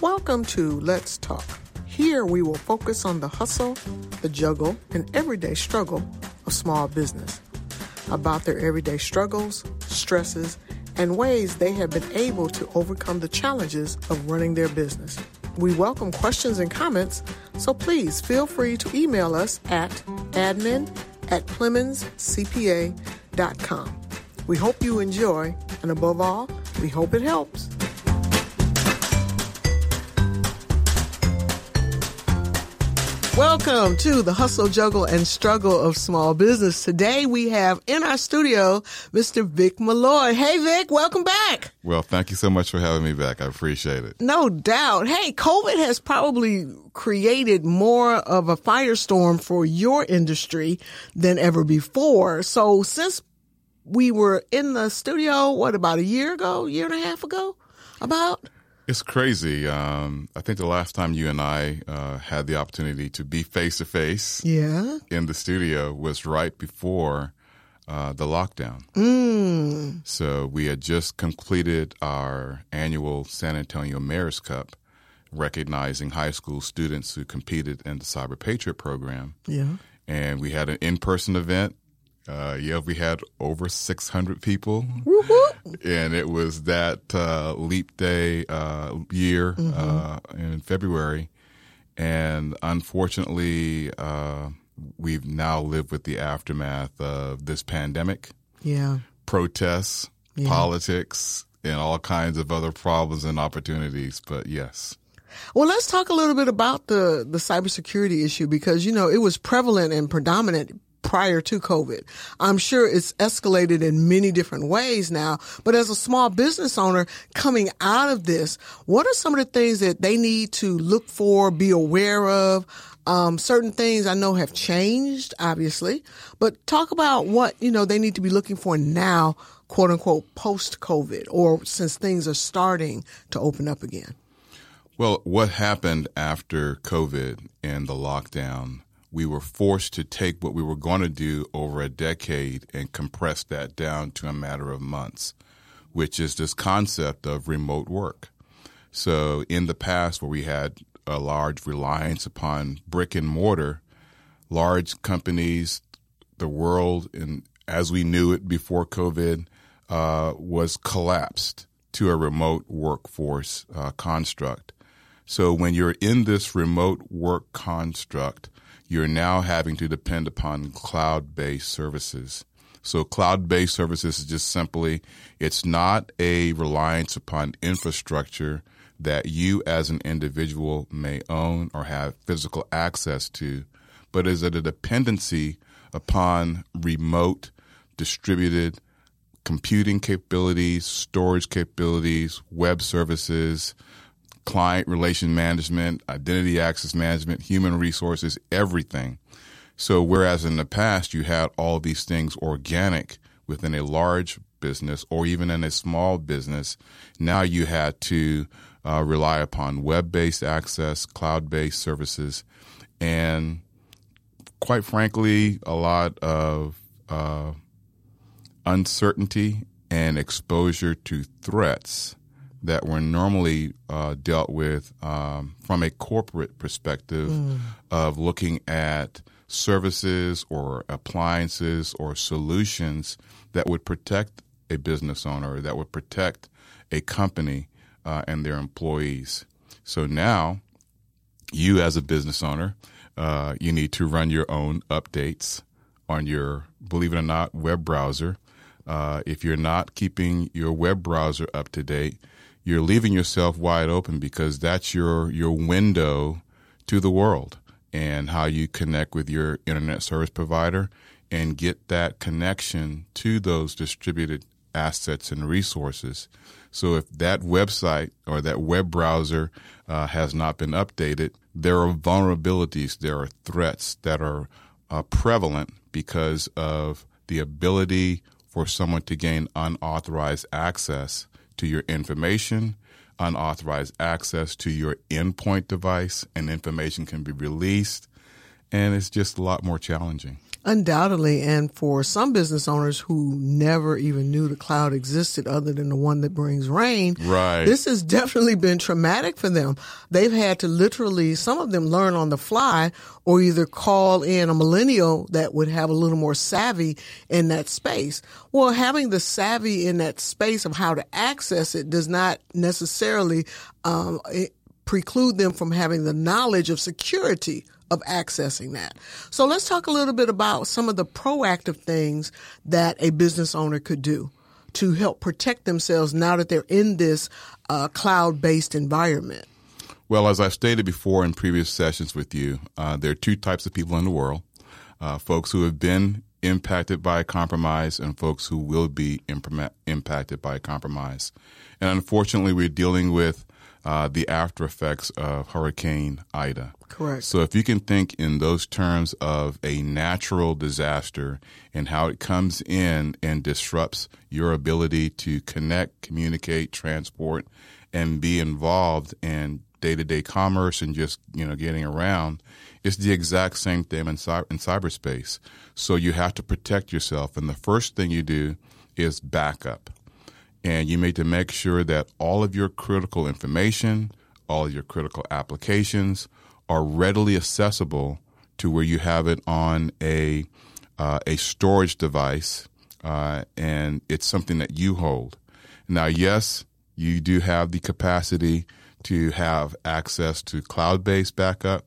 Welcome to Let's Talk. Here we will focus on the hustle, the juggle, and everyday struggle of small business. About their everyday struggles, stresses, and ways they have been able to overcome the challenges of running their business. We welcome questions and comments, so please feel free to email us at admin at PlemonsCPA.com. We hope you enjoy, and above all, we hope it helps. Welcome to the hustle, juggle, and struggle of small business. Today we have in our studio Mr. Vic Malloy. Hey, Vic, welcome back. Well, thank you so much for having me back. I appreciate it. No doubt. Hey, COVID has probably created more of a firestorm for your industry than ever before. So since we were in the studio, what, about a year ago, year and a half ago? About? It's crazy. Um, I think the last time you and I uh, had the opportunity to be face to face Yeah. in the studio was right before uh, the lockdown. Mm. So we had just completed our annual San Antonio Mayor's Cup, recognizing high school students who competed in the Cyber Patriot program. Yeah. And we had an in person event. Uh, yeah, we had over 600 people. And it was that uh, leap day uh, year uh, in February, and unfortunately, uh, we've now lived with the aftermath of this pandemic, Yeah. protests, politics, and all kinds of other problems and opportunities. But yes. Well, let's talk a little bit about the, the cybersecurity issue because, you know, it was prevalent and predominant prior to COVID. I'm sure it's escalated in many different ways now, but as a small business owner coming out of this, what are some of the things that they need to look for, be aware of? Um, certain things I know have changed, obviously, but talk about what, you know, they need to be looking for now, quote unquote, post COVID or since things are starting to open up again. Well, what happened after COVID and the lockdown? We were forced to take what we were going to do over a decade and compress that down to a matter of months, which is this concept of remote work. So, in the past, where we had a large reliance upon brick and mortar, large companies, the world, and as we knew it before COVID, uh, was collapsed to a remote workforce uh, construct. So when you're in this remote work construct, you're now having to depend upon cloud-based services. So cloud-based services is just simply, it's not a reliance upon infrastructure that you as an individual may own or have physical access to, but is it a dependency upon remote, distributed computing capabilities, storage capabilities, web services, client relation management, identity access management, human resources, everything. So, whereas in the past you had all these things organic within a large business or even in a small business, now you had to uh, rely upon web based access, cloud based services, and quite frankly, a lot of uh, uncertainty and exposure to threats that were normally uh, dealt with um, from a corporate perspective of looking at services or appliances or solutions that would protect a business owner, that would protect a company uh, and their employees. So now, you as a business owner, uh, you need to run your own updates on your, believe it or not, web browser. Uh, if you're not keeping your web browser up to date, you're leaving yourself wide open because that's your your window to the world and how you connect with your internet service provider and get that connection to those distributed assets and resources. So if that website or that web browser uh, has not been updated, there are vulnerabilities, there are threats that are uh, prevalent because of the ability for someone to gain unauthorized access to your information, unauthorized access to your endpoint device, and information can be released. And it's just a lot more challenging. Undoubtedly, and for some business owners who never even knew the cloud existed other than the one that brings rain, Right. this has definitely been traumatic for them. They've had to literally, some of them learn on the fly or either call in a millennial that would have a little more savvy in that space. Well, having the savvy in that space of how to access it does not necessarily um, preclude them from having the knowledge of security of accessing that. So let's talk a little bit about some of the proactive things that a business owner could do to help protect themselves now that they're in this uh, cloud-based environment. Well, as I've stated before in previous sessions with you, uh, there are two types of people in the world uh, folks who have been impacted by a compromise and folks who will be imprima- impacted by a compromise. And unfortunately, we're dealing with uh, the after effects of Hurricane Ida. Correct. So if you can think in those terms of a natural disaster and how it comes in and disrupts your ability to connect, communicate, transport, and be involved in day-to-day commerce and just you know getting around, it's the exact same thing in, cy- in cyberspace. So you have to protect yourself, and the first thing you do is backup and you need to make sure that all of your critical information, all of your critical applications are readily accessible to where you have it on a uh, a storage device, uh, and it's something that you hold. Now, yes, you do have the capacity to have access to cloud-based backup,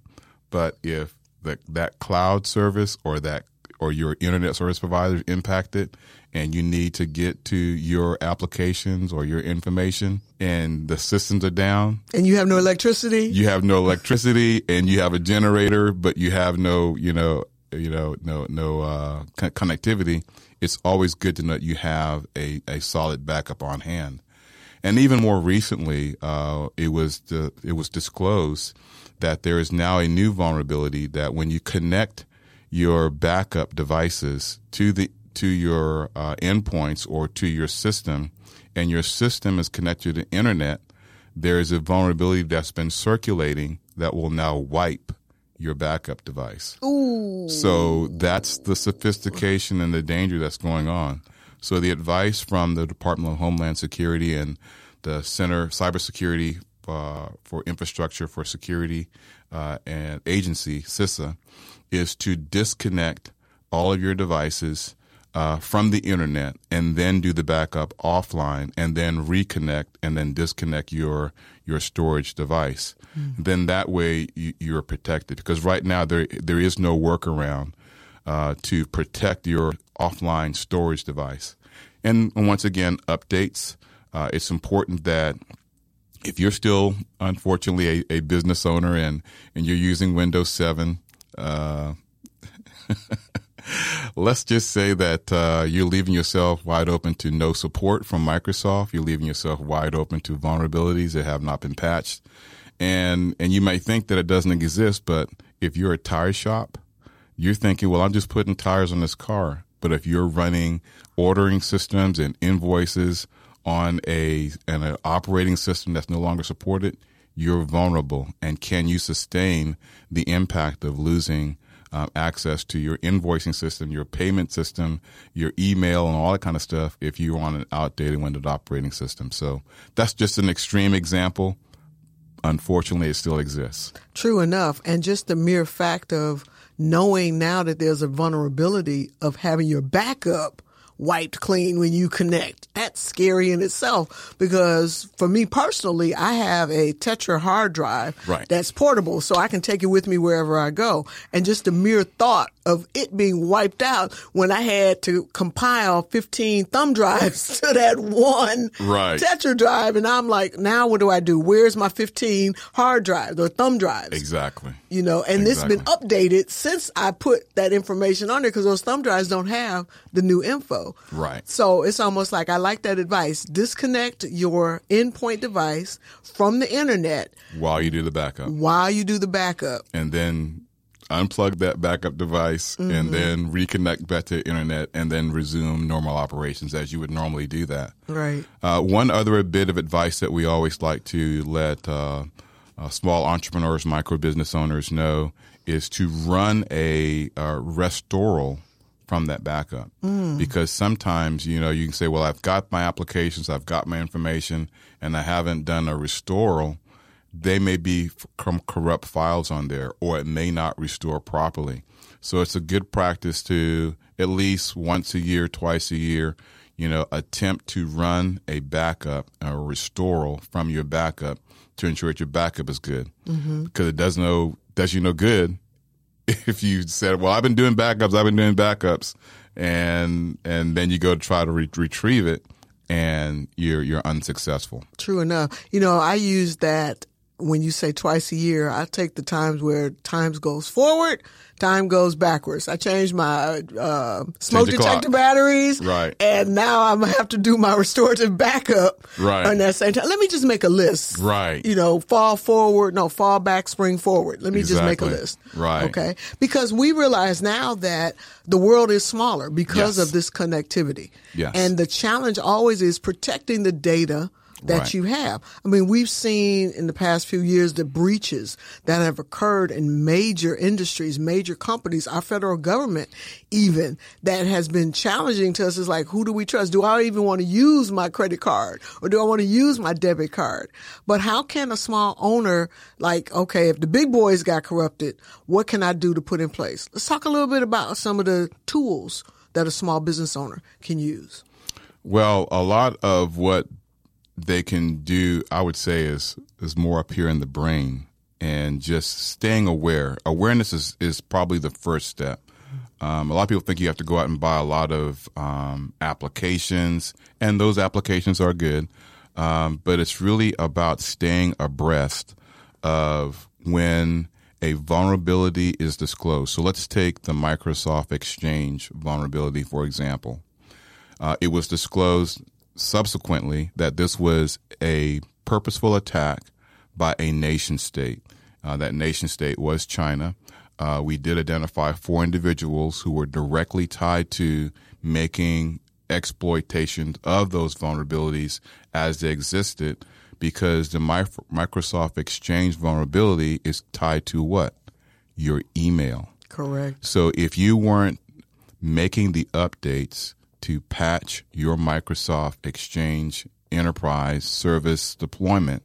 but if the, that cloud service or that or your internet service provider is impacted and you need to get to your applications or your information and the systems are down, And you have no electricity? you have no electricity and you have a generator, but you have no, you know, you know, no, no, uh, con- connectivity. It's always good to know you have a, a solid backup on hand. And even more recently, uh, it was the, it was disclosed that there is now a new vulnerability that when you connect your backup devices to the to your uh, endpoints or to your system, and your system is connected to the internet, there is a vulnerability that's been circulating that will now wipe your backup device. Ooh. So that's the sophistication and the danger that's going on. So the advice from the Department of Homeland Security and the Center Cybersecurity uh, for Infrastructure for Security uh, and Agency CISA is to disconnect all of your devices uh, from the internet and then do the backup offline and then reconnect and then disconnect your your storage device. Then that way you, you're protected because right now there there is no workaround uh, to protect your offline storage device. And once again, updates. Uh, it's important that if you're still, unfortunately, a, a business owner and, and you're using Windows 7, uh, let's just say that uh, you're leaving yourself wide open to no support from Microsoft. You're leaving yourself wide open to vulnerabilities that have not been patched. And, and you might think that it doesn't exist, but if you're a tire shop, you're thinking, well, I'm just putting tires on this car. But if you're running ordering systems and invoices on a and an operating system that's no longer supported, you're vulnerable. And can you sustain the impact of losing um, access to your invoicing system, your payment system, your email, and all that kind of stuff if you're on an outdated Windows operating system? So that's just an extreme example. Unfortunately, it still exists. True enough. And just the mere fact of knowing now that there's a vulnerability of having your backup wiped clean when you connect. That's scary in itself because for me personally, I have a Tetra hard drive Right. that's portable so I can take it with me wherever I go. And just the mere thought of it being wiped out when I had to compile 15 thumb drives to that one Right. Tetra drive. And I'm like, now what do I do? Where's my 15 hard drives or thumb drives? Exactly. You know, and it's been updated since I put that information on there because those thumb drives don't have the new info. Right. So it's almost like I like that advice. Disconnect your endpoint device from the internet While you do the backup. while you do the backup. and then unplug that backup device and then reconnect back to the internet and then resume normal operations as you would normally do that. Right. Uh, one other bit of advice that we always like to let uh, uh, small entrepreneurs, micro business owners know is to run a, a restoral from that backup. Because sometimes you know you can say well i've got my applications i've got my information and i haven't done a restoral. They may be from corrupt files on there or it may not restore properly. So it's a good practice to at least once a year twice a year you know attempt to run a backup a restoral from your backup to ensure that your backup is good mm-hmm. because it does no does you no good if you said, "Well, I've been doing backups, I've been doing backups," and and then you go to try to re- retrieve it, and you're you're unsuccessful. True enough. You know, I use that when you say twice a year. I take the times where times goes forward, time goes backwards. I change my uh, smoke the detector batteries, Right. And now I'm gonna have to do my restorative backup, Right. On that same time, let me just make a list, Right. You know, fall forward, no, fall back, spring forward. Let me just make a list, Right. Okay, because we realize now that the world is smaller because Yes. of this connectivity, Yes. and the challenge always is protecting the data that Right. you have. I mean, we've seen in the past few years the breaches that have occurred in major industries, major companies, our federal government even that has been challenging to us is like, who do we trust? Do I even want to use my credit card or do I want to use my debit card? But how can a small owner like, okay, if the big boys got corrupted, what can I do to put in place? Let's talk a little bit about some of the tools that a small business owner can use. Well, a lot of what they can do, I would say, is is more up here in the brain and just staying aware. Awareness is is probably the first step. Um, a lot of people think you have to go out and buy a lot of um, applications, and those applications are good, um, but it's really about staying abreast of when a vulnerability is disclosed. So let's take the Microsoft Exchange vulnerability, for example. Uh, it was disclosed subsequently that this was a purposeful attack by a nation state. Uh, that nation state was China. Uh, we did identify four individuals who were directly tied to making exploitation of those vulnerabilities as they existed because the Mi- Microsoft Exchange vulnerability is tied to what? Your email. Correct. So if you weren't making the updates to patch your Microsoft Exchange enterprise service deployment,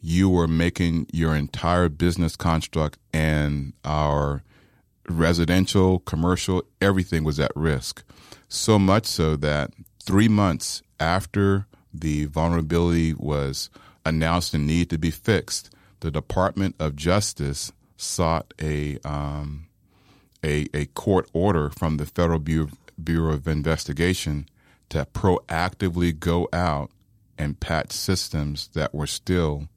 you were making your entire business construct and our residential, commercial, everything was at risk. So much so that three months after the vulnerability was announced and needed to be fixed, the Department of Justice sought a um, a, a court order from the Federal Bureau, Bureau of Investigation to proactively go out and patch systems that were still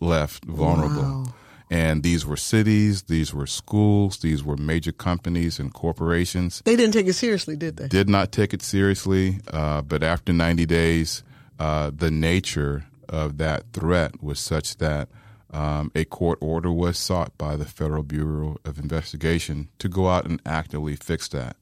left vulnerable. Wow. And these were cities, these were schools, these were major companies and corporations. They didn't take it seriously, did they? Did not take it seriously, uh, but after 90 days, uh, the nature of that threat was such that um, a court order was sought by the Federal Bureau of Investigation to go out and actively fix that.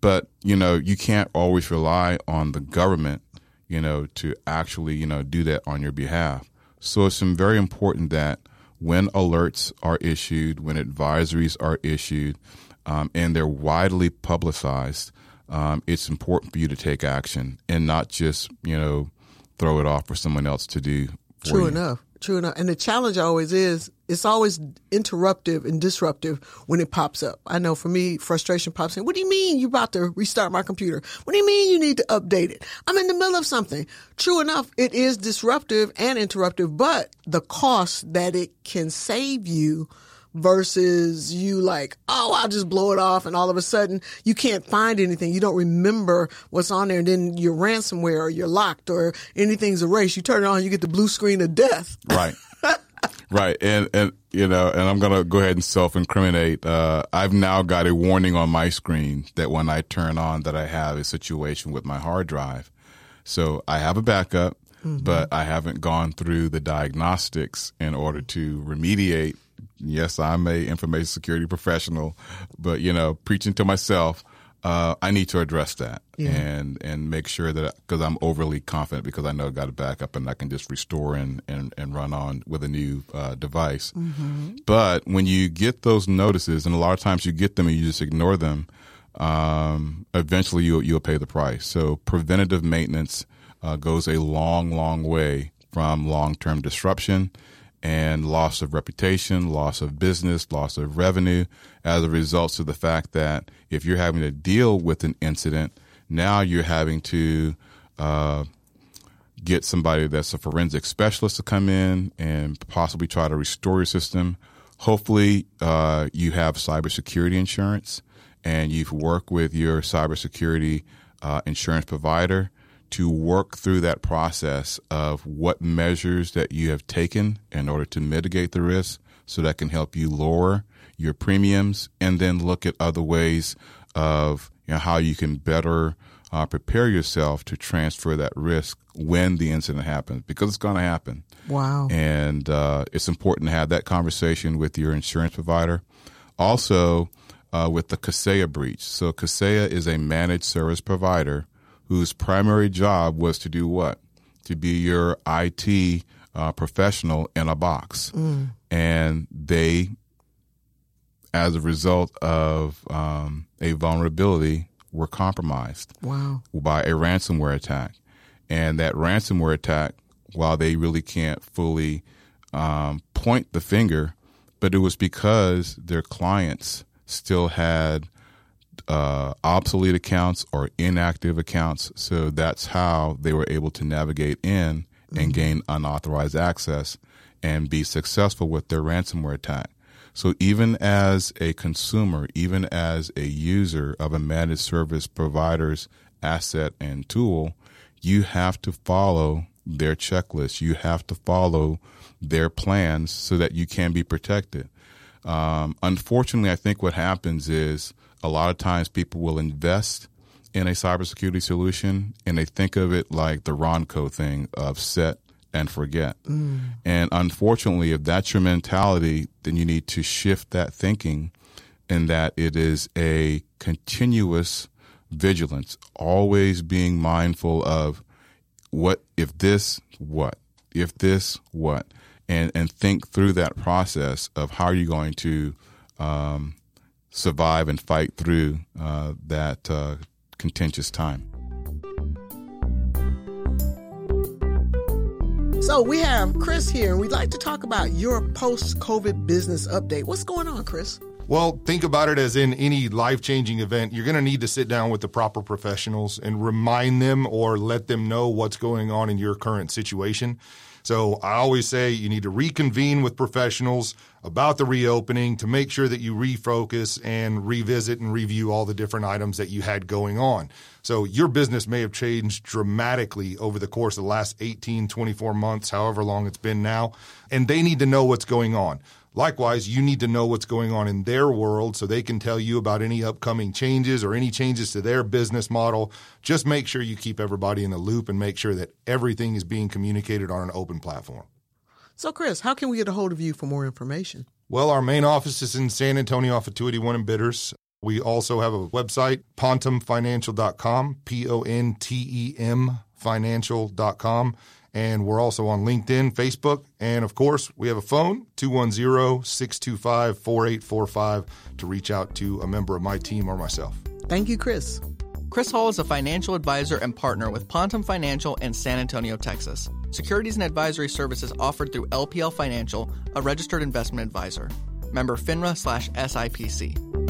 But you know, you can't always rely on the government, you know, to actually you know do that on your behalf. So it's very important that when alerts are issued, when advisories are issued, um, and they're widely publicized, um, it's important for you to take action and not just you know throw it off for someone else to do. For True you. enough. True enough. And the challenge always is it's always interruptive and disruptive when it pops up. I know for me, frustration pops in. What do you mean you're about to restart my computer? What do you mean you need to update it? I'm in the middle of something. True enough, it is disruptive and interruptive, but the cost that it can save you versus you like, oh, I'll just blow it off. And all of a sudden you can't find anything. You don't remember what's on there. And then you're ransomware or you're locked or anything's erased. You turn it on, you get the blue screen of death. Right. Right. And, and, you know, and I'm going to go ahead and self incriminate. Uh, I've now got a warning on my screen that when I turn on that I have a situation with my hard drive. So I have a backup, but I haven't gone through the diagnostics in order to remediate. Yes, I'm a information security professional, but you know, preaching to myself, uh, I need to address that yeah. and and make sure that because I'm overly confident because I know I got a backup and I can just restore and and, and run on with a new uh, device. Mm-hmm. But when you get those notices, and a lot of times you get them and you just ignore them, um, eventually you'll you'll pay the price. So preventative maintenance uh, goes a long, long way from long term disruption and loss of reputation, loss of business, loss of revenue as a result of the fact that if you're having to deal with an incident, now you're having to uh, get somebody that's a forensic specialist to come in and possibly try to restore your system. Hopefully, uh, you have cybersecurity insurance and you've worked with your cybersecurity uh, insurance provider to work through that process of what measures that you have taken in order to mitigate the risk so that can help you lower your premiums and then look at other ways of you know, how you can better uh, prepare yourself to transfer that risk when the incident happens because it's going to happen. Wow. And uh, it's important to have that conversation with your insurance provider. Also, uh, with the Kaseya breach. So, Kaseya is a managed service provider whose primary job was to do what? To be your IT uh, professional in a box. Mm. And they, as a result of um, a vulnerability, were compromised wow. by a ransomware attack. And that ransomware attack, while they really can't fully um, point the finger, but it was because their clients still had uh, obsolete accounts or inactive accounts. So that's how they were able to navigate in and mm-hmm. gain unauthorized access and be successful with their ransomware attack. So even as a consumer, even as a user of a managed service provider's asset and tool, you have to follow their checklist. You have to follow their plans so that you can be protected. Um, unfortunately, I think what happens is a lot of times people will invest in a cybersecurity solution and they think of it like the Ronco thing of set and forget. Mm. And unfortunately, if that's your mentality, then you need to shift that thinking in that it is a continuous vigilance, always being mindful of what if this, what if this, what, and and think through that process of how are you going to um, survive and fight through uh, that uh, contentious time. So we have Chris here, and we'd like to talk about your post-COVID business update. What's going on, Chris? Well, think about it as in any life changing event, you're going to need to sit down with the proper professionals and remind them or let them know what's going on in your current situation. So I always say you need to reconvene with professionals about the reopening to make sure that you refocus and revisit and review all the different items that you had going on. So your business may have changed dramatically over the course of the last 18, 24 months, however long it's been now, and they need to know what's going on. Likewise, you need to know what's going on in their world so they can tell you about any upcoming changes or any changes to their business model. Just make sure you keep everybody in the loop and make sure that everything is being communicated on an open platform. So, Chris, how can we get a hold of you for more information? Well, our main office is in San Antonio off of 281 and Bitters. We also have a website, pontemfinancial.com, P O N T E M financial.com. And we're also on LinkedIn, Facebook, and of course, we have a phone, 210 625 4845, to reach out to a member of my team or myself. Thank you, Chris. Chris Hall is a financial advisor and partner with Pontem Financial in San Antonio, Texas. Securities and advisory services offered through LPL Financial, a registered investment advisor. Member FINRA slash SIPC.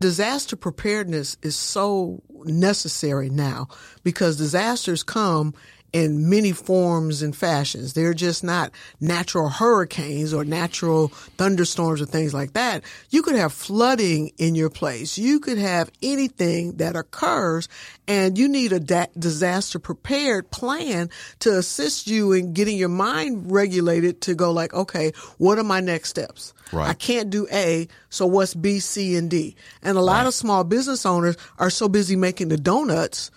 Disaster preparedness is so necessary now because disasters come in many forms and fashions. They're just not natural hurricanes or natural thunderstorms or things like that. You could have flooding in your place. You could have anything that occurs and you need a da- disaster prepared plan to assist you in getting your mind regulated to go like, okay, what are my next steps? Right. I can't do A, so what's B, C, and D? And a lot right. of small business owners are so busy making the donuts,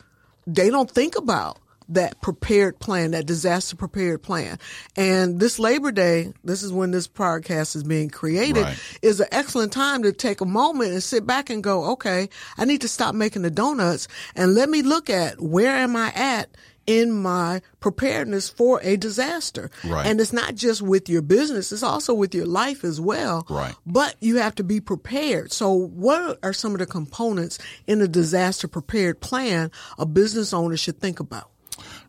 they don't think about that prepared plan, that disaster prepared plan. And this Labor Day, this is when this podcast is being created, Right. is an excellent time to take a moment and sit back and go, okay, I need to stop making the donuts and let me look at where am I at in my preparedness for a disaster. Right. And it's not just with your business, it's also with your life as well. Right. But you have to be prepared. So what are some of the components in a disaster prepared plan a business owner should think about?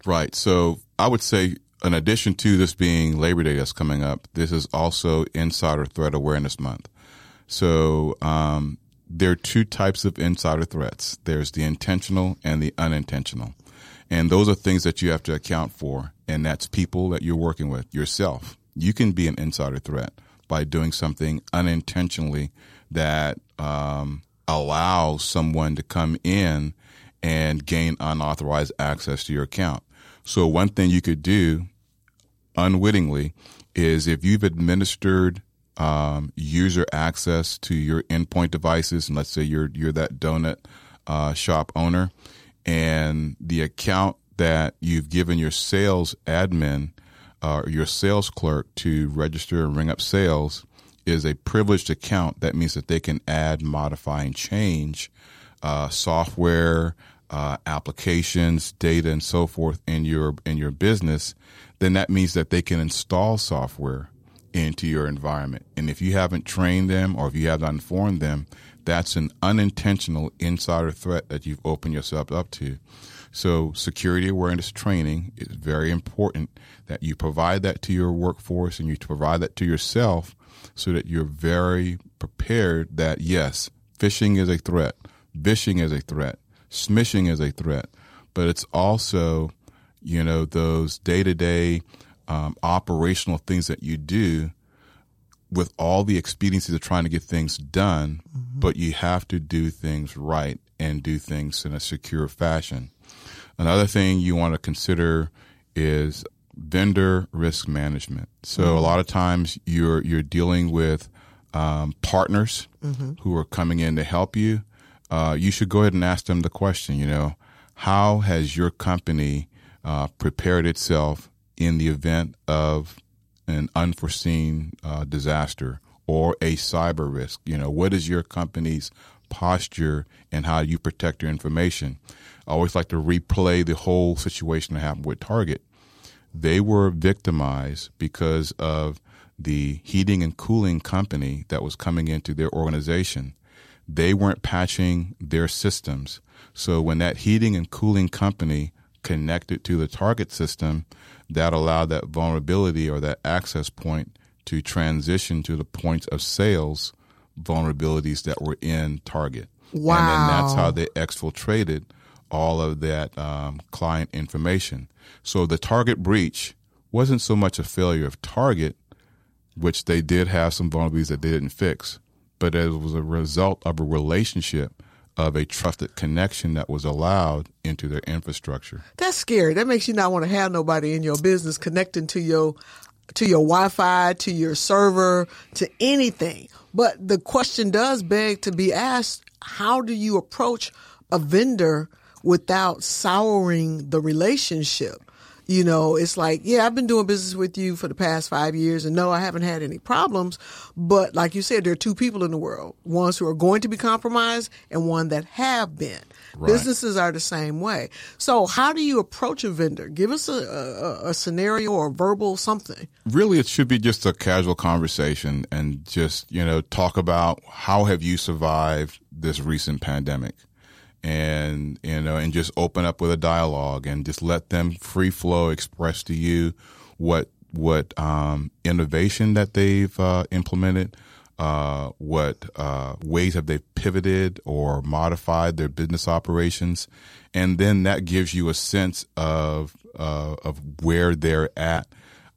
Right. So I would say, in addition to this being Labor Day that's coming up, this is also Insider Threat Awareness Month. So um, there are two types of insider threats. There's the intentional and the unintentional, and those are things that you have to account for. And that's people that you're working with, yourself. You can be an insider threat by doing something unintentionally that um, allows someone to come in and gain unauthorized access to your account. So one thing you could do unwittingly is if you've administered um, user access to your endpoint devices, and let's say you're you're that donut uh, shop owner, and the account that you've given your sales admin uh, or your sales clerk to register and ring up sales is a privileged account. That means that they can add, modify, and change uh, software, uh, applications, data, and so forth in your in your business. Then that means that they can install software into your environment. And if you haven't trained them or if you have not informed them, that's an unintentional insider threat that you've opened yourself up to. So security awareness training is very important that you provide that to your workforce and you provide that to yourself so that you're very prepared that yes, phishing is a threat, vishing is a threat, smishing is a threat, but it's also, you know, those day to day operational things that you do with all the expediencies of trying to get things done, mm-hmm. but you have to do things right and do things in a secure fashion. Another thing you want to consider is vendor risk management. So a mm-hmm. lot of times you're you're dealing with um, partners mm-hmm. who are coming in to help you. Uh, you should go ahead and ask them the question. You know, how has your company uh, prepared itself in the event of an unforeseen uh, disaster or a cyber risk? You know, what is your company's posture and how you protect your information? I always like to replay the whole situation that happened with Target. They were victimized because of the heating and cooling company that was coming into their organization. They weren't patching their systems. So when that heating and cooling company connected to the target system, that allowed that vulnerability or that access point to transition to the points of sales vulnerabilities that were in target. Wow. And then that's how they exfiltrated all of that um, client information. So the target breach wasn't so much a failure of target, which they did have some vulnerabilities that they didn't fix, but it was a result of a relationship of a trusted connection that was allowed into their infrastructure. That's scary. That makes you not want to have nobody in your business connecting to your to your Wi-Fi, to your server, to anything. But the question does beg to be asked, how do you approach a vendor without souring the relationship? You know, it's like, yeah, I've been doing business with you for the past five years and no, I haven't had any problems. But like you said, there are two people in the world, ones who are going to be compromised and one that have been. Right. Businesses are the same way. So how do you approach a vendor? Give us a, a, a scenario or a verbal something. really it should be just a casual conversation and just you know talk about how have you survived this recent pandemic and you know and just open up with a dialogue and just let them free flow express to you what what um, innovation that they've uh, implemented uh, what uh, ways have they pivoted or modified their business operations. And then that gives you a sense of uh, of where they're at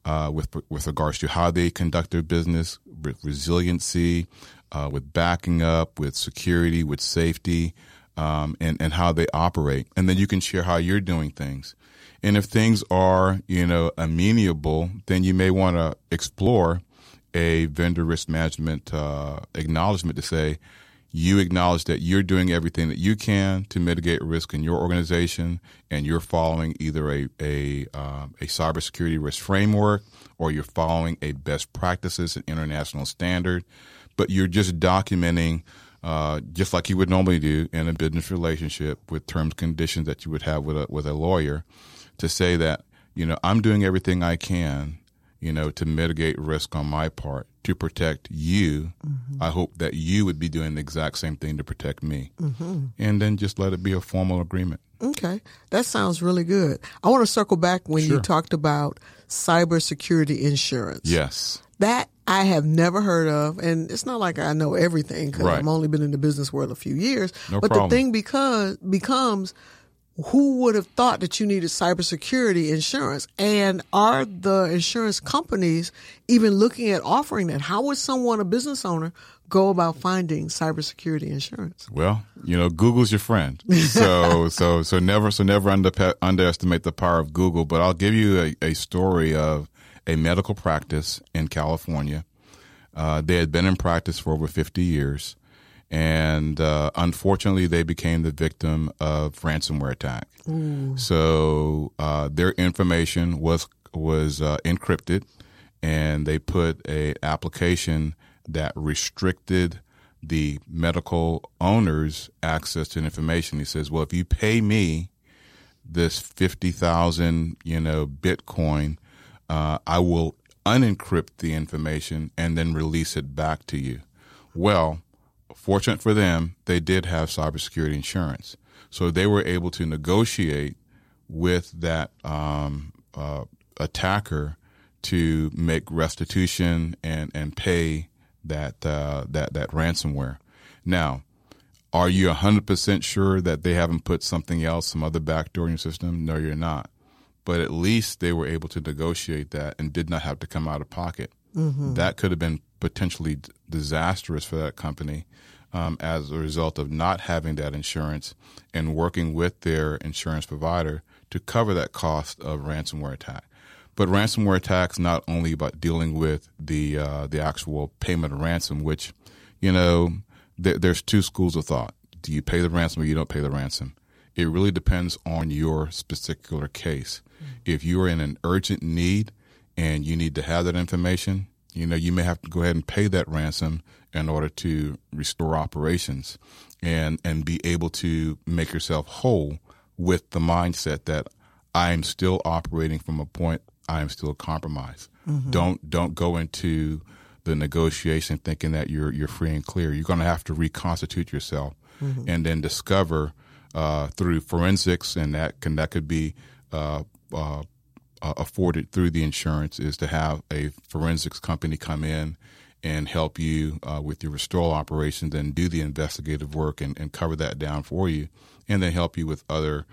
uh, with with regards to how they conduct their business, with resiliency, uh, with backing up, with security, with safety, um, and and how they operate. And then you can share how you're doing things. And if things are you know amenable, then you may want to explore a vendor risk management uh, acknowledgement to say, you acknowledge that you're doing everything that you can to mitigate risk in your organization, and you're following either a a, um, a cybersecurity risk framework or you're following a best practices and international standard, but you're just documenting. Uh, just like you would normally do in a business relationship with terms conditions that you would have with a with a lawyer, to say that you know I'm doing everything I can you know, to mitigate risk on my part to protect you. Mm-hmm. I hope that you would be doing the exact same thing to protect me. Mm-hmm. And then just let it be a formal agreement. Okay. That sounds really good. I want to circle back when sure. you talked about cybersecurity insurance. Yes. That I have never heard of, and it's not like I know everything because right. I've only been in the business world a few years. No but problem. the thing because becomes who would have thought that you needed cybersecurity insurance? And are the insurance companies even looking at offering that? How would someone, a business owner, go about finding cybersecurity insurance? Well, you know, Google's your friend. So, so, so never, so never under, underestimate the power of Google. But I'll give you a, a story of a medical practice in California. Uh, they had been in practice for over 50 years and uh, unfortunately, they became the victim of ransomware attack. Ooh. So uh, their information was was uh, encrypted, and they put a application that restricted the medical owner's access to information. He says, "Well, if you pay me this fifty thousand, you know, Bitcoin, uh, I will unencrypt the information and then release it back to you." Well fortunate for them, they did have cybersecurity insurance. So they were able to negotiate with that um, uh, attacker to make restitution and, and pay that, uh, that, that ransomware. Now, are you 100% sure that they haven't put something else, some other backdoor in your system? No, you're not. But at least they were able to negotiate that and did not have to come out of pocket. Mm-hmm. That could have been potentially disastrous for that company um, as a result of not having that insurance and working with their insurance provider to cover that cost of ransomware attack. But ransomware attacks not only about dealing with the uh, the actual payment of ransom, which you know th- there's two schools of thought. Do you pay the ransom or you don't pay the ransom? It really depends on your particular case. Mm-hmm. If you are in an urgent need and you need to have that information, you know you may have to go ahead and pay that ransom in order to restore operations and and be able to make yourself whole with the mindset that I am still operating from a point I am still compromised. Mm-hmm. Don't don't go into the negotiation thinking that you're you're free and clear. You're going to have to reconstitute yourself mm-hmm. and then discover uh, through forensics, and that can that could be uh, uh, afforded through the insurance is to have a forensics company come in and help you uh, with your restore operations and do the investigative work and, and, cover that down for you, and then help you with other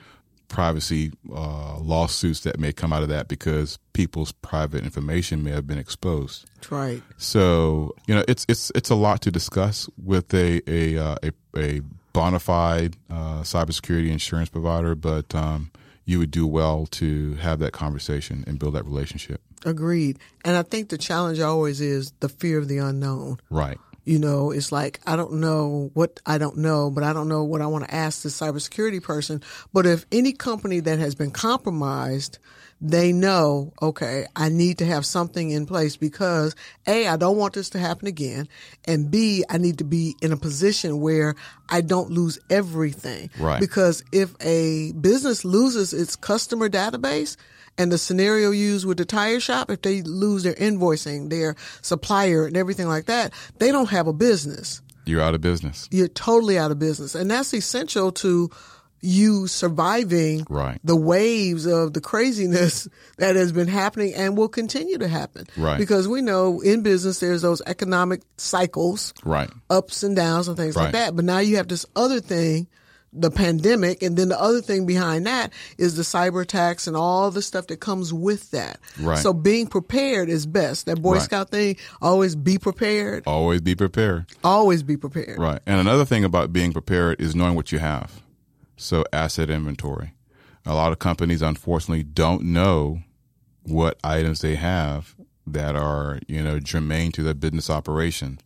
privacy uh, lawsuits that may come out of that because people's private information may have been exposed. Right. So you know it's it's it's a lot to discuss with a a uh, a, a bona fide uh, cybersecurity insurance provider, but um, you would do well to have that conversation and build that relationship. Agreed. And I think the challenge always is the fear of the unknown. Right. You know, it's like, I don't know what I don't know, but I don't know what I want to ask the cybersecurity person. But if any company that has been compromised, they know, okay, I need to have something in place because A, I don't want this to happen again. And B, I need to be in a position where I don't lose everything. Right. Because if a business loses its customer database, and the scenario used with the tire shop, if they lose their invoicing, their supplier and everything like that, they don't have a business. You're out of business. You're totally out of business. And that's essential to you surviving right. the waves of the craziness that has been happening and will continue to happen. Right. Because we know in business there's those economic cycles, right. ups and downs and things right. like that. But now you have this other thing the pandemic. And then the other thing behind that is the cyber attacks and all the stuff that comes with that. Right. So being prepared is best. That Boy right. Scout thing, always be prepared. Always be prepared. Always be prepared. Right. And another thing about being prepared is knowing what you have. So asset inventory. A lot of companies unfortunately don't know what items they have that are, you know, germane to their business operation.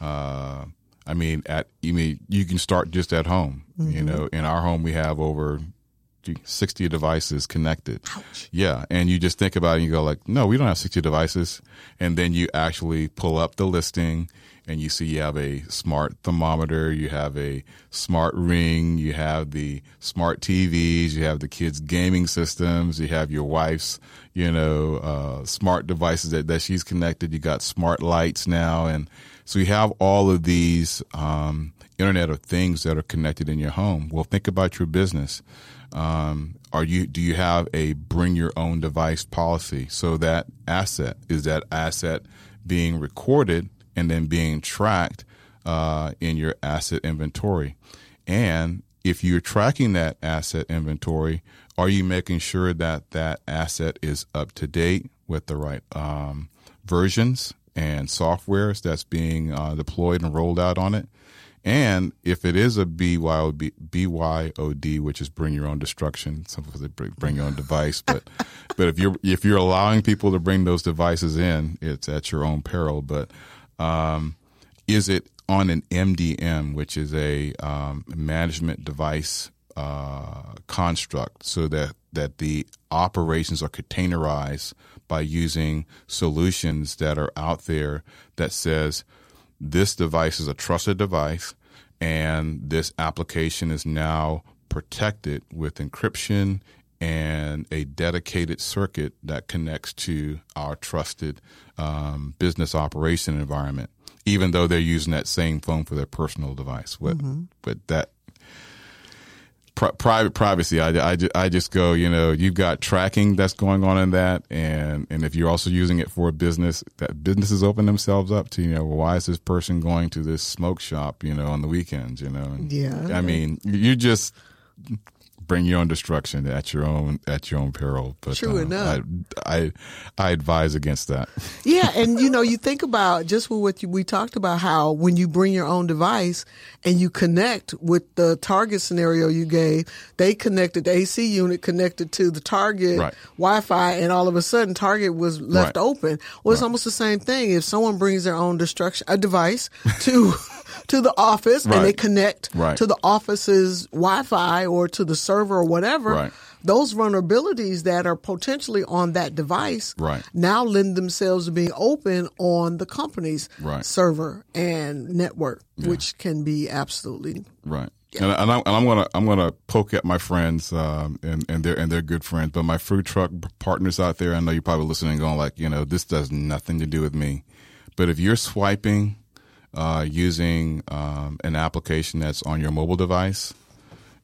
Uh, I mean, at you mean you can start just at home. You Mm-hmm. know, in our home we have over sixty devices connected. Ouch. Yeah, and you just think about it and you go like, no, we don't have sixty devices, and then you actually pull up the listing and you see you have a smart thermometer, you have a smart ring, you have the smart TVs, you have the kids' gaming systems, you have your wife's, you know, uh, smart devices that, that she's connected. You got smart lights now, and so you have all of these um, Internet of Things that are connected in your home. Well, think about your business. Um, are you do you have a bring your own device policy? So that asset is that asset being recorded and then being tracked uh, in your asset inventory. And if you're tracking that asset inventory, are you making sure that that asset is up to date with the right um, versions and softwares that's being uh, deployed and rolled out on it? And if it is a BYOD, BYOD, which is bring your own destruction, some people say bring- bring your own device, but but if you're if you're allowing people to bring those devices in, it's at your own peril. But um, is it on an MDM, which is a um, management device uh, construct, so that that the operations are containerized by using solutions that are out there that says this device is a trusted device and this application is now protected with encryption and a dedicated circuit that connects to our trusted um, business operation environment, even though they're using that same phone for their personal device. What, But that pri- private privacy, I, I, I just go, you know, you've got tracking that's going on in that. And, and if you're also using it for a business, that businesses open themselves up to, you know, well, why is this person going to this smoke shop, you know, on the weekends, you know? And, Yeah. I mean, you just bring your own destruction at your own, at your own peril. But True uh, enough. I, I, I advise against that. Yeah, and you know, you think about just what you, we talked about how when you bring your own device and you connect with the Target scenario you gave, they connected the AC unit connected to the Target Right. Wi-Fi, and all of a sudden Target was left Right. open. Well, it's almost the same thing. If someone brings their own destruction a device to to the office and they connect Right. to the office's Wi-Fi or to the server or whatever, Right. those vulnerabilities that are potentially on that device Right. now lend themselves to being open on the company's Right. server and network, which can be absolutely Right. And, and, I'm, and I'm gonna I'm gonna poke at my friends um, and and they're and they're good friends, but my food truck partners out there, I know you're probably listening, and going like, you know, this does nothing to do with me. But if you're swiping uh, using um, an application that's on your mobile device,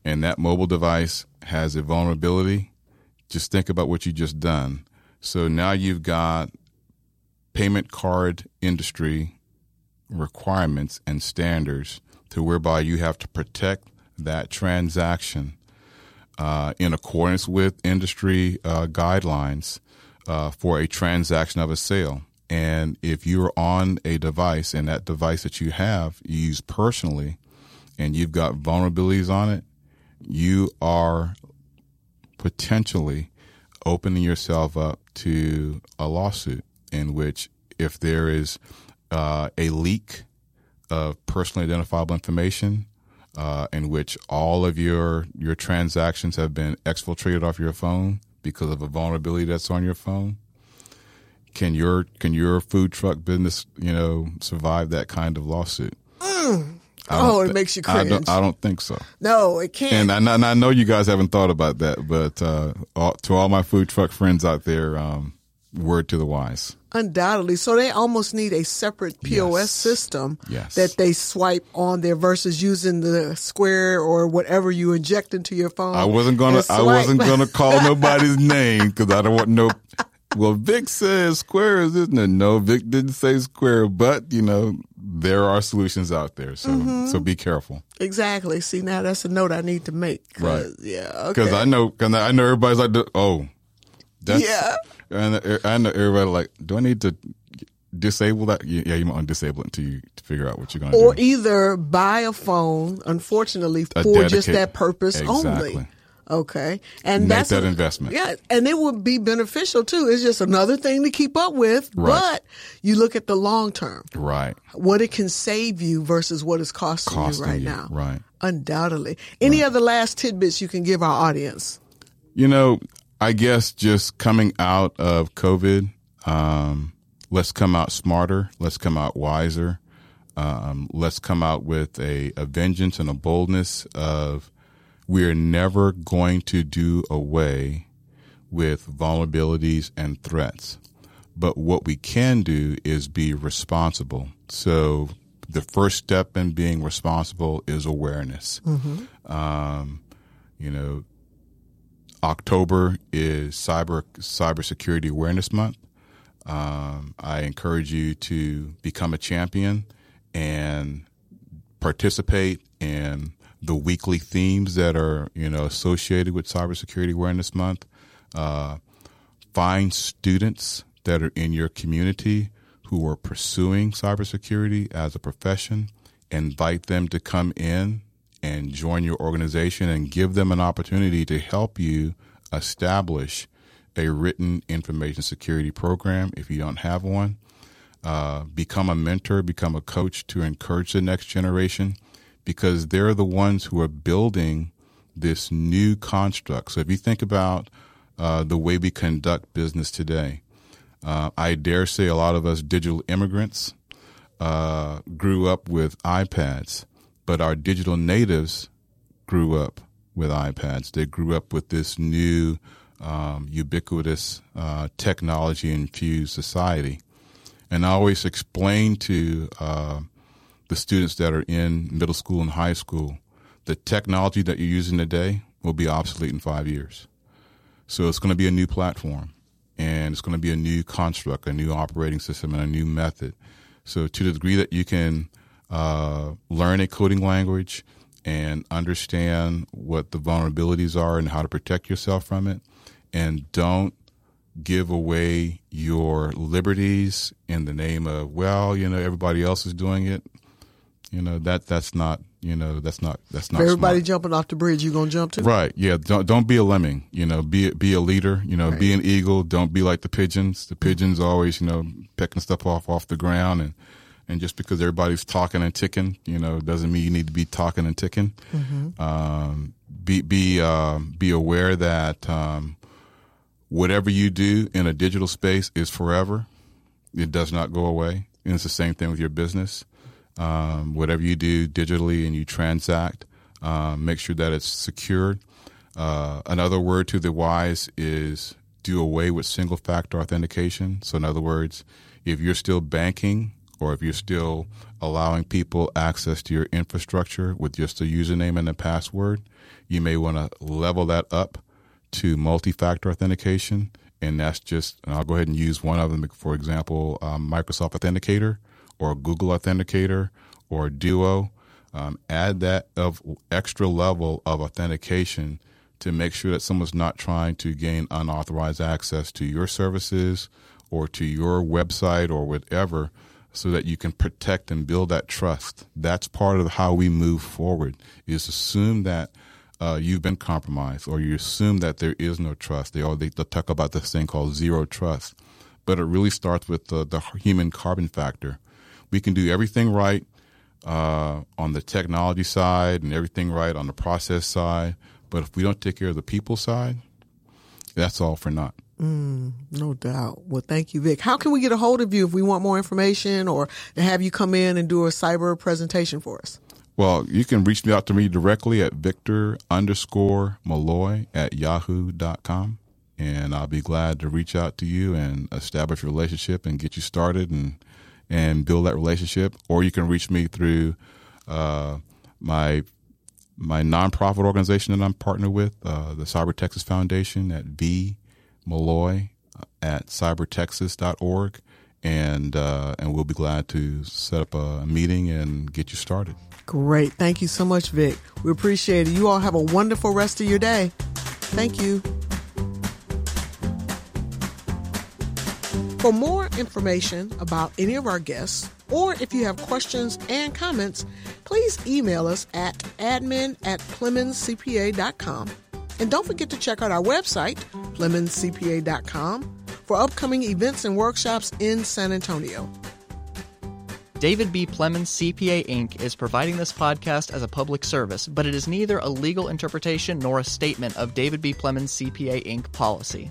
and that mobile device has a vulnerability, just think about what you just done. So now you've got payment card industry requirements and standards to whereby you have to protect that transaction uh, in accordance with industry uh, guidelines uh, for a transaction of a sale. And if you're on a device and that device that you have you use personally and you've got vulnerabilities on it, you are potentially opening yourself up to a lawsuit in which if there is uh, a leak of personally identifiable information uh, in which all of your your transactions have been exfiltrated off your phone because of a vulnerability that's on your phone can your can your food truck business you know survive that kind of lawsuit I Oh, it makes you I cringe. don't, I don't think so no, it can't. and I, know- and I know you guys haven't thought about that, but uh, all, to all my food truck friends out there, um, word to the wise. Undoubtedly. So they almost need a separate POS Yes. system Yes. that they swipe on there versus using the square or whatever you inject into your phone. I wasn't gonna I wasn't gonna call nobody's name because I don't want no. Well, Vic says squares, is isn't it? No, Vic didn't say square, but you know there are solutions out there, so Mm-hmm. so be careful. Exactly. See, now that's a note I need to make. Right. Yeah. Okay. Because I know, cause I know everybody's like, oh, that's, Yeah. and I know everybody like, do I need to disable that? Yeah, you might want to disable it until you to figure out what you're gonna do. or either buy a phone, unfortunately, A for just that purpose Exactly. only. Okay. And Make that's that a- investment. Yeah. And it would be beneficial too. It's just another thing to keep up with. Right. But you look at the long term, Right. what it can save you versus what it's costing, Costing you right you, now. right. Undoubtedly. Any other last tidbits you can give our audience? You know, I guess just coming out of COVID, um, let's come out smarter. Let's come out wiser. Um, let's come out with a, a vengeance and a boldness of we're never going to do away with vulnerabilities and threats. But what we can do is be responsible. So the first step in being responsible is awareness. Um, you know, October is cyber cybersecurity awareness month. Um, I encourage you to become a champion and participate in the weekly themes that are you know associated with cybersecurity awareness month. Uh, find students that are in your community who are pursuing cybersecurity as a profession. Invite them to come in and join your organization and give them an opportunity to help you establish a written information security program if you don't have one. Uh, become a mentor, become a coach to encourage the next generation because they're the ones who are building this new construct. So if you think about uh, the way we conduct business today, uh, I dare say a lot of us digital immigrants uh, grew up with iPads, but our digital natives grew up with iPads. They grew up with this new um, ubiquitous uh, technology infused society. And I always explain to uh, the students that are in middle school and high school the technology that you're using today will be obsolete in five years. So it's going to be a new platform and it's going to be a new construct, a new operating system, and a new method. So to the degree that you can uh, learn a coding language and understand what the vulnerabilities are and how to protect yourself from it, and don't give away your liberties in the name of well, you know, everybody else is doing it. You know that that's not you know that's not that's not If everybody smart. jumping off the bridge, you gonna jump to? Right. Yeah. Don't don't be a lemming. You know, be be a leader. You know, be an eagle. Don't be like the pigeons. The pigeons always, you know, pecking stuff off off the ground, and and just because everybody's talking and ticking, you know, doesn't mean you need to be talking and ticking. Um, be be um, be aware that um, whatever you do in a digital space is forever. It does not go away. And it's the same thing with your business. Um, whatever you do digitally and you transact, um, make sure that it's secured. Uh, another word to the wise is do away with single factor authentication. So, in other words, if you're still banking or if you're still allowing people access to your infrastructure with just a username and a password, you may want to level that up to multi-factor authentication, and that's just. And I'll go ahead and use one of them. For example, um, Microsoft Authenticator or Google Authenticator or Duo. Um, add that of extra level of authentication to make sure that someone's not trying to gain unauthorized access to your services or to your website or whatever so that you can protect and build that trust. That's part of how we move forward is assume that uh, you've been compromised or you assume that there is no trust. They, all, they, they talk about this thing called zero trust, but it really starts with the, the human carbon factor. We can do everything right uh, on the technology side and everything right on the process side, but if we don't take care of the people side, that's all for naught. No doubt. Well, thank you, Vic. How can we get a hold of you if we want more information or to have you come in and do a cyber presentation for us? Well, you can reach me out to me directly at Victor underscore Malloy at yahoo.com. And I'll be glad to reach out to you and establish a relationship and get you started and, and build that relationship. Or you can reach me through uh, my my nonprofit organization that I'm partnered with, uh, the Cyber Texas Foundation at V Malloy at cybertexas.org. And, uh, and we'll be glad to set up a meeting and get you started. Great. Thank you so much, Vic. We appreciate it. You all have a wonderful rest of your day. Thank you. For more information about any of our guests, or if you have questions and comments, please email us at admin at plemonscpa.com. And don't forget to check out our website, PlemonsCPA.com, for upcoming events and workshops in San Antonio. David B. Plemons CPA Inc. is providing this podcast as a public service, but it is neither a legal interpretation nor a statement of David B. Plemons CPA Inc. policy.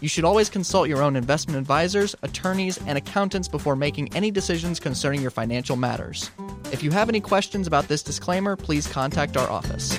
You should always consult your own investment advisors, attorneys, and accountants before making any decisions concerning your financial matters. If you have any questions about this disclaimer, please contact our office.